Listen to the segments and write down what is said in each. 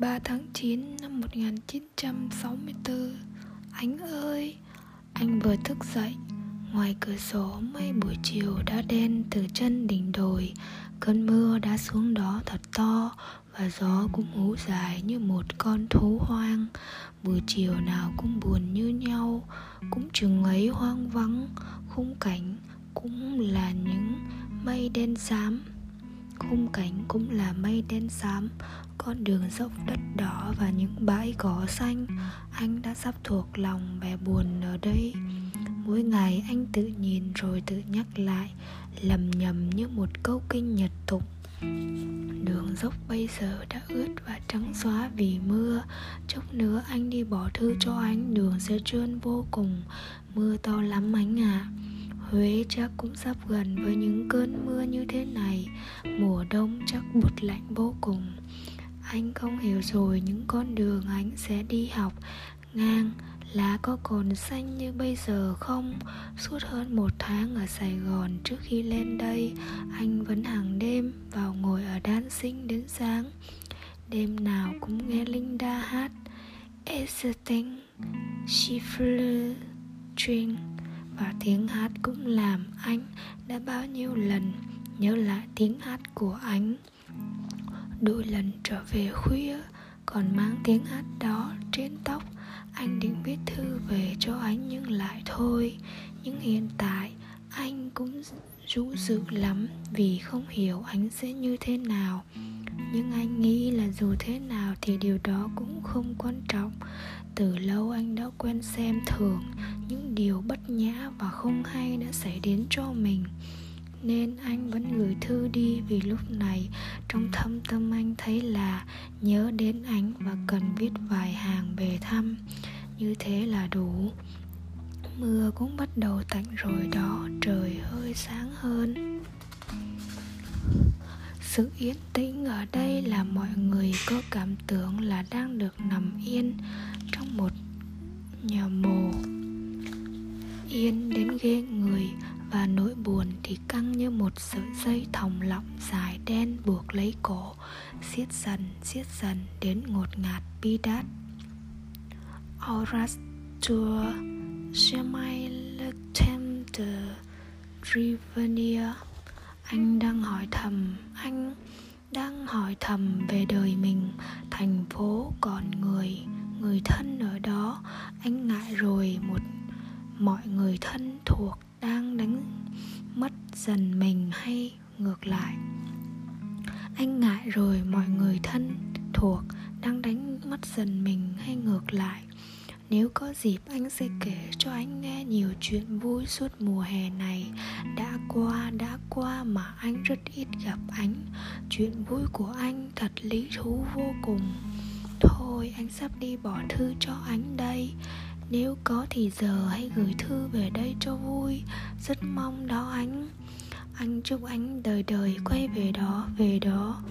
3 tháng 9 năm 1964 Anh ơi, anh vừa thức dậy. Ngoài cửa sổ mây buổi chiều đã đen từ chân đỉnh đồi. Cơn mưa đã xuống đó thật to Và gió cũng hú dài như một con thú hoang. Buổi chiều nào cũng buồn như nhau. Cũng chừng ấy hoang vắng Khung cảnh cũng là những mây đen xám khung cảnh cũng là mây đen xám, con đường dốc đất đỏ và những bãi cỏ xanh. Anh đã sắp thuộc lòng vẻ buồn ở đây. Mỗi ngày anh tự nhìn rồi tự nhắc lại, lầm nhầm như một câu kinh nhật tục. Đường dốc bây giờ đã ướt và trắng xóa vì mưa. Chốc nữa anh đi bỏ thư cho anh, Đường sẽ trơn vô cùng. Mưa to lắm anh ạ. à. Huế chắc cũng sắp gần với những cơn mưa như thế này. Mùa đông chắc bụt lạnh vô cùng. Anh không hiểu rồi, những con đường anh sẽ đi học Ngang lá có còn xanh như bây giờ không? Suốt hơn một tháng ở Sài Gòn trước khi lên đây, Anh vẫn hàng đêm vào ngồi ở đan sinh đến sáng. Đêm nào cũng nghe Linda hát. Everything she flew drink và tiếng hát cũng làm anh đã bao nhiêu lần nhớ lại tiếng hát của anh. Đôi lần trở về khuya còn mang tiếng hát đó trên tóc. Anh định viết thư về cho anh nhưng lại thôi. Nhưng hiện tại anh cũng rũ dự lắm vì không hiểu anh sẽ như thế nào nhưng anh nghĩ là dù thế nào thì điều đó cũng không quan trọng. Từ lâu anh đã quen xem thường những điều bất nhã và không hay đã xảy đến cho mình. Nên anh vẫn gửi thư đi vì lúc này trong thâm tâm anh thấy là nhớ đến anh và cần viết vài hàng về thăm. Như thế là đủ. Mưa cũng bắt đầu tạnh rồi đó trời hơi sáng hơn sự yên tĩnh ở đây là mọi người có cảm tưởng là đang được nằm yên trong một nhà mồ. Yên đến ghê người và nỗi buồn thì căng như một sợi dây thòng lọng dài đen buộc lấy cổ, siết dần siết dần đến ngột ngạt bi đát. Auras tour Semi Lectemte Rivenia anh đang hỏi thầm, Anh đang hỏi thầm về đời mình, Thành phố còn người Người thân ở đó. Anh ngại rồi, một, mọi người thân thuộc đang đánh mất dần mình hay ngược lại. Anh ngại rồi, mọi người thân thuộc đang đánh mất dần mình hay ngược lại nếu có dịp anh sẽ kể cho anh nghe nhiều chuyện vui suốt mùa hè này. Đã qua, đã qua mà anh rất ít gặp anh. Chuyện vui của anh thật lý thú vô cùng. Thôi anh sắp đi bỏ thư cho anh đây. Nếu có thì giờ hãy gửi thư về đây cho vui. Rất mong đó anh. Anh chúc anh đời đời quay về đó, về đó.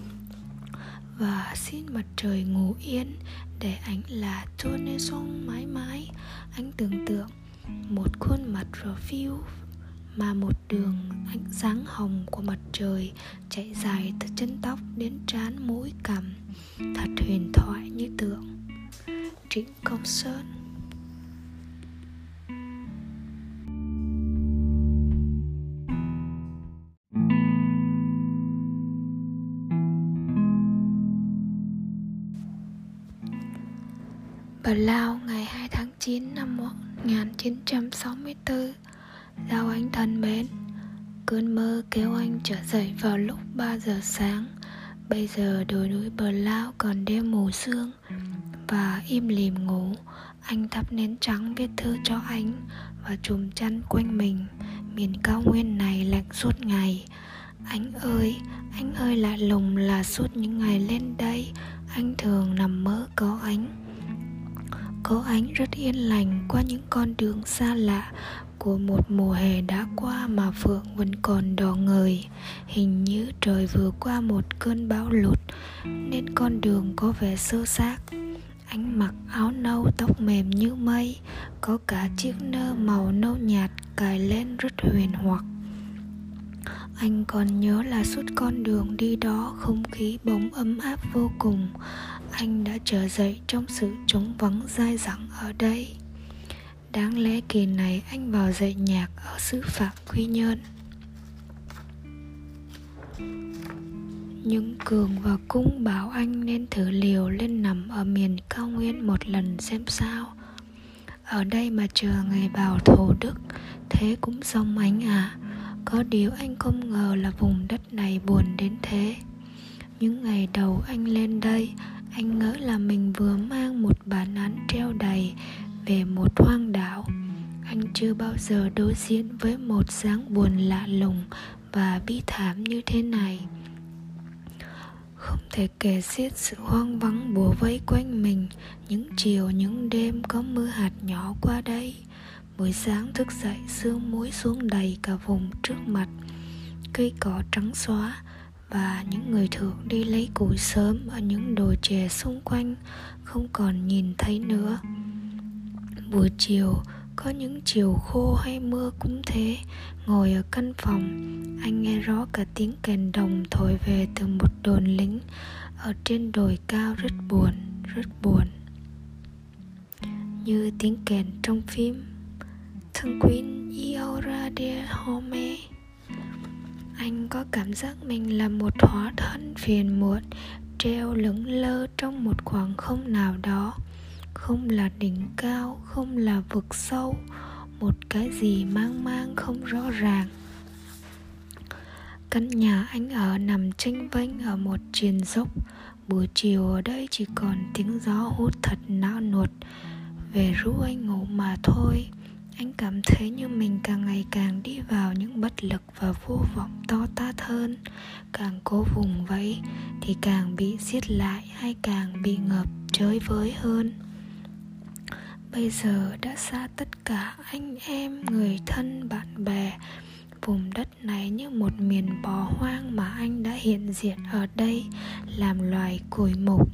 Và xin mặt trời ngủ yên Để ảnh là Tony Song mãi mãi. Anh tưởng tượng một khuôn mặt review mà một đường ánh sáng hồng của mặt trời chạy dài từ chân tóc đến trán mũi cằm. Thật huyền thoại như tượng. Trịnh công sơn. Ở Lao ngày 2 tháng 9 năm 1964 Giao anh thân mến Cơn mơ kéo anh trở dậy vào lúc 3 giờ sáng. Bây giờ đồi núi bờ lao còn đêm mù sương Và im lìm ngủ. Anh thắp nến trắng viết thư cho anh Và chùm chăn quanh mình. Miền cao nguyên này lạnh suốt ngày. Anh ơi, anh ơi lạ lùng là suốt những ngày lên đây Anh thường nằm mơ có anh có ánh rất yên lành qua những con đường xa lạ của một mùa hè đã qua mà phượng vẫn còn đỏ ngời. Hình như trời vừa qua một cơn bão lụt, nên con đường có vẻ sơ xác. Anh mặc áo nâu, tóc mềm như mây, có cả chiếc nơ màu nâu nhạt cài lên rất huyền hoặc anh còn nhớ là suốt con đường đi đó, không khí bóng ấm áp vô cùng. Anh đã trở dậy trong sự trống vắng dai dẳng ở đây. Đáng lẽ kỳ này anh vào dạy nhạc ở xứ phạm quy nhơn. Nhưng cường và cung bảo anh nên thử liều lên nằm ở miền cao nguyên một lần xem sao. Ở đây mà chờ ngày vào thổ đức, thế cũng xong anh à có điều anh không ngờ là vùng đất này buồn đến thế. Những ngày đầu anh lên đây, anh ngỡ là mình vừa mang một bản án treo đầy về một hoang đảo. Anh chưa bao giờ đối diện với một dáng buồn lạ lùng và bi thảm như thế này. Không thể kể xiết sự hoang vắng bùa vây quanh mình, những chiều những đêm có mưa hạt nhỏ qua đây buổi sáng thức dậy, sương muối xuống đầy cả vùng trước mặt. Cây cỏ trắng xóa và những người thường đi lấy củi sớm ở những đồi chè xung quanh, không còn nhìn thấy nữa. Buổi chiều, có những chiều khô hay mưa cũng thế. Ngồi ở căn phòng, anh nghe rõ cả tiếng kèn đồng thổi về từ một đồn lính ở trên đồi cao rất buồn rất buồn. Như tiếng kèn trong phim thân Queen Iora de Home Anh có cảm giác mình là một hóa thân phiền muộn, Treo lững lơ trong một khoảng không nào đó. Không là đỉnh cao, không là vực sâu, một cái gì mang mang không rõ ràng. Căn nhà anh ở nằm tranh vênh ở một triền dốc. Buổi chiều ở đây chỉ còn tiếng gió hút thật não nuột. Về ru anh ngủ mà thôi anh cảm thấy như mình càng ngày càng đi vào những bất lực và vô vọng to tát hơn. Càng cố vùng vẫy thì càng bị giết lại hay càng bị ngập chới với hơn. Bây giờ đã xa tất cả anh em, người thân, bạn bè. Vùng đất này như một miền bò hoang mà anh đã hiện diện ở đây làm loài củi mục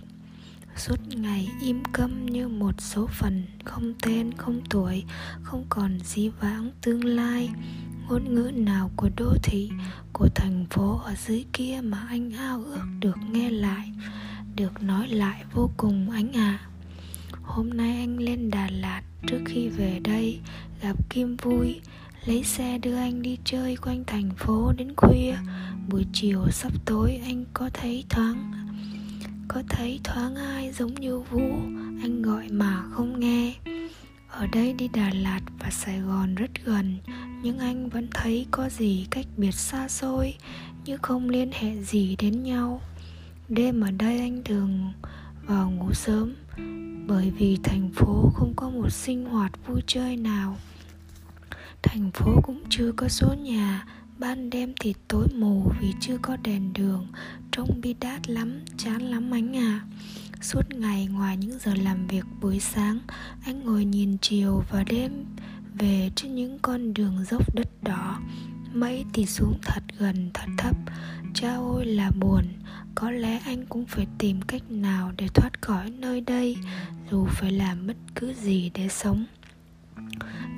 suốt ngày im câm như một số phận không tên, không tuổi, không còn dí vãng tương lai. Ngôn ngữ nào của đô thị, của thành phố ở dưới kia mà anh ao ước được nghe lại, được nói lại vô cùng anh ạ. À Hôm nay anh lên Đà Lạt, Trước khi về đây, Gặp Kim vui, Lấy xe đưa anh đi chơi quanh thành phố đến khuya. Buổi chiều sắp tối anh có thấy thoáng có thấy thoáng ai giống như Vũ? Anh gọi mà không nghe. Ở đây đi Đà Lạt và Sài Gòn rất gần, Nhưng anh vẫn thấy có gì cách biệt xa xôi, Như không liên hệ gì đến nhau. Đêm ở đây anh thường vào ngủ sớm, bởi vì thành phố không có một sinh hoạt vui chơi nào. Thành phố cũng chưa có số nhà ban đêm thì tối mù vì chưa có đèn đường, trông bi đát lắm, chán lắm anh à. Suốt ngày ngoài những giờ làm việc buổi sáng, anh ngồi nhìn chiều và đêm về trên những con đường dốc đất đỏ. Mây thì xuống thật gần, thật thấp. Cha ôi là buồn, có lẽ anh cũng phải tìm cách nào để thoát khỏi nơi đây, dù phải làm bất cứ gì để sống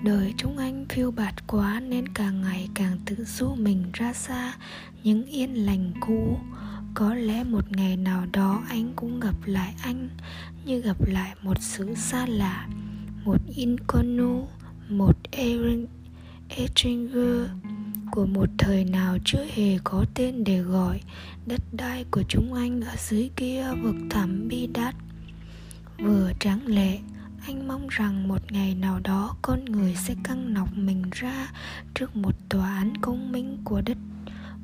đời chúng anh phiêu bạt quá nên càng ngày càng tự du mình ra xa, những yên lành cũ. Có lẽ một ngày nào đó anh cũng gặp lại anh, như gặp lại một sự xa lạ. Một inconu một Etringer của một thời nào chưa hề có tên để gọi. Đất đai của chúng anh ở dưới kia vực thẳm bi đát. Vừa tráng lệ anh mong rằng một ngày nào đó con người sẽ căng nọc mình ra trước một tòa án công minh của đất,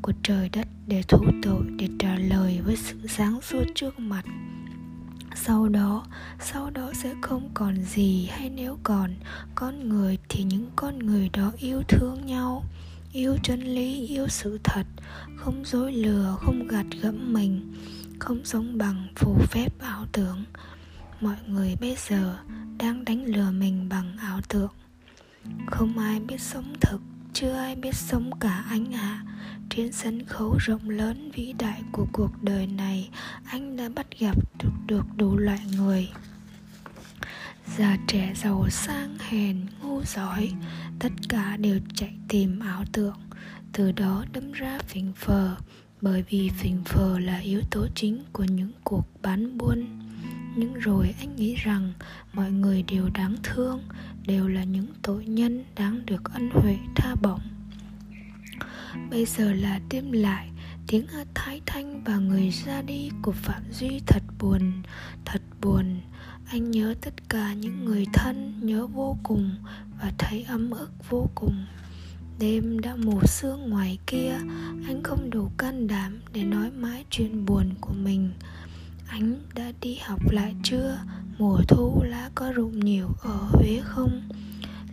của trời đất để thú tội, để trả lời với sự sáng suốt trước mặt. Sau đó sau đó sẽ không còn gì, hay nếu còn, con người thì những con người đó yêu thương nhau, yêu chân lý, yêu sự thật, không dối lừa, không gạt gẫm mình, không sống bằng phù phép ảo tưởng mọi người bây giờ đang đánh lừa mình bằng ảo tưởng. Không ai biết sống thực chưa ai biết sống cả anh ạ. À. trên sân khấu rộng lớn vĩ đại của cuộc đời này anh đã bắt gặp được, được đủ loại người. Già trẻ giàu sang hèn ngu giỏi tất cả đều chạy tìm ảo tưởng. Từ đó đâm ra phình phờ bởi vì phình phờ là yếu tố chính của những cuộc bán buôn. Nhưng rồi anh nghĩ rằng mọi người đều đáng thương, Đều là những tội nhân đáng được ân huệ tha bổng. Bây giờ là đêm lại, Tiếng hát thái thanh và người ra đi của Phạm Duy thật buồn Thật buồn. Anh nhớ tất cả những người thân Nhớ vô cùng Và thấy ấm ức vô cùng. Đêm đã mù sương ngoài kia, Anh không đủ can đảm để nói mãi chuyện buồn của mình. Anh đã đi học lại chưa? Mùa thu lá có rụng nhiều ở Huế không?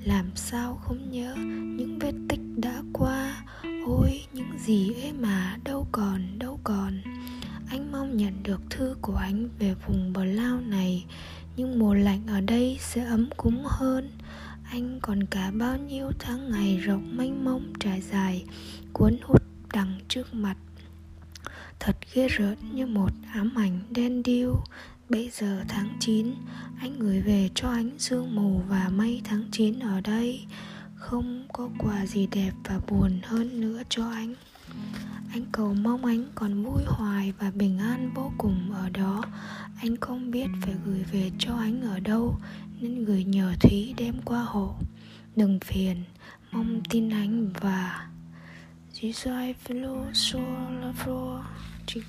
Làm sao không nhớ những vết tích đã qua Ôi, những gì ấy mà, đâu còn đâu còn Anh mong nhận được thư của anh về vùng bờ lao này, Nhưng mùa lạnh ở đây sẽ ấm cúng hơn anh còn cả bao nhiêu tháng ngày rộng mênh mông trải dài, cuốn hút đằng trước mặt thật ghê rợn như một ám ảnh đen điêu. Bây giờ tháng 9 Anh gửi về cho anh sương mù và mây tháng 9 ở đây. Không có quà gì đẹp và buồn hơn nữa cho anh. Anh cầu mong anh còn vui hoài và bình an vô cùng ở đó. Anh không biết phải gửi về cho anh ở đâu nên gửi nhờ Thúy đem qua hộ. Đừng phiền, mong tin anh và chỉ dài với lỗ xô là vô chỉ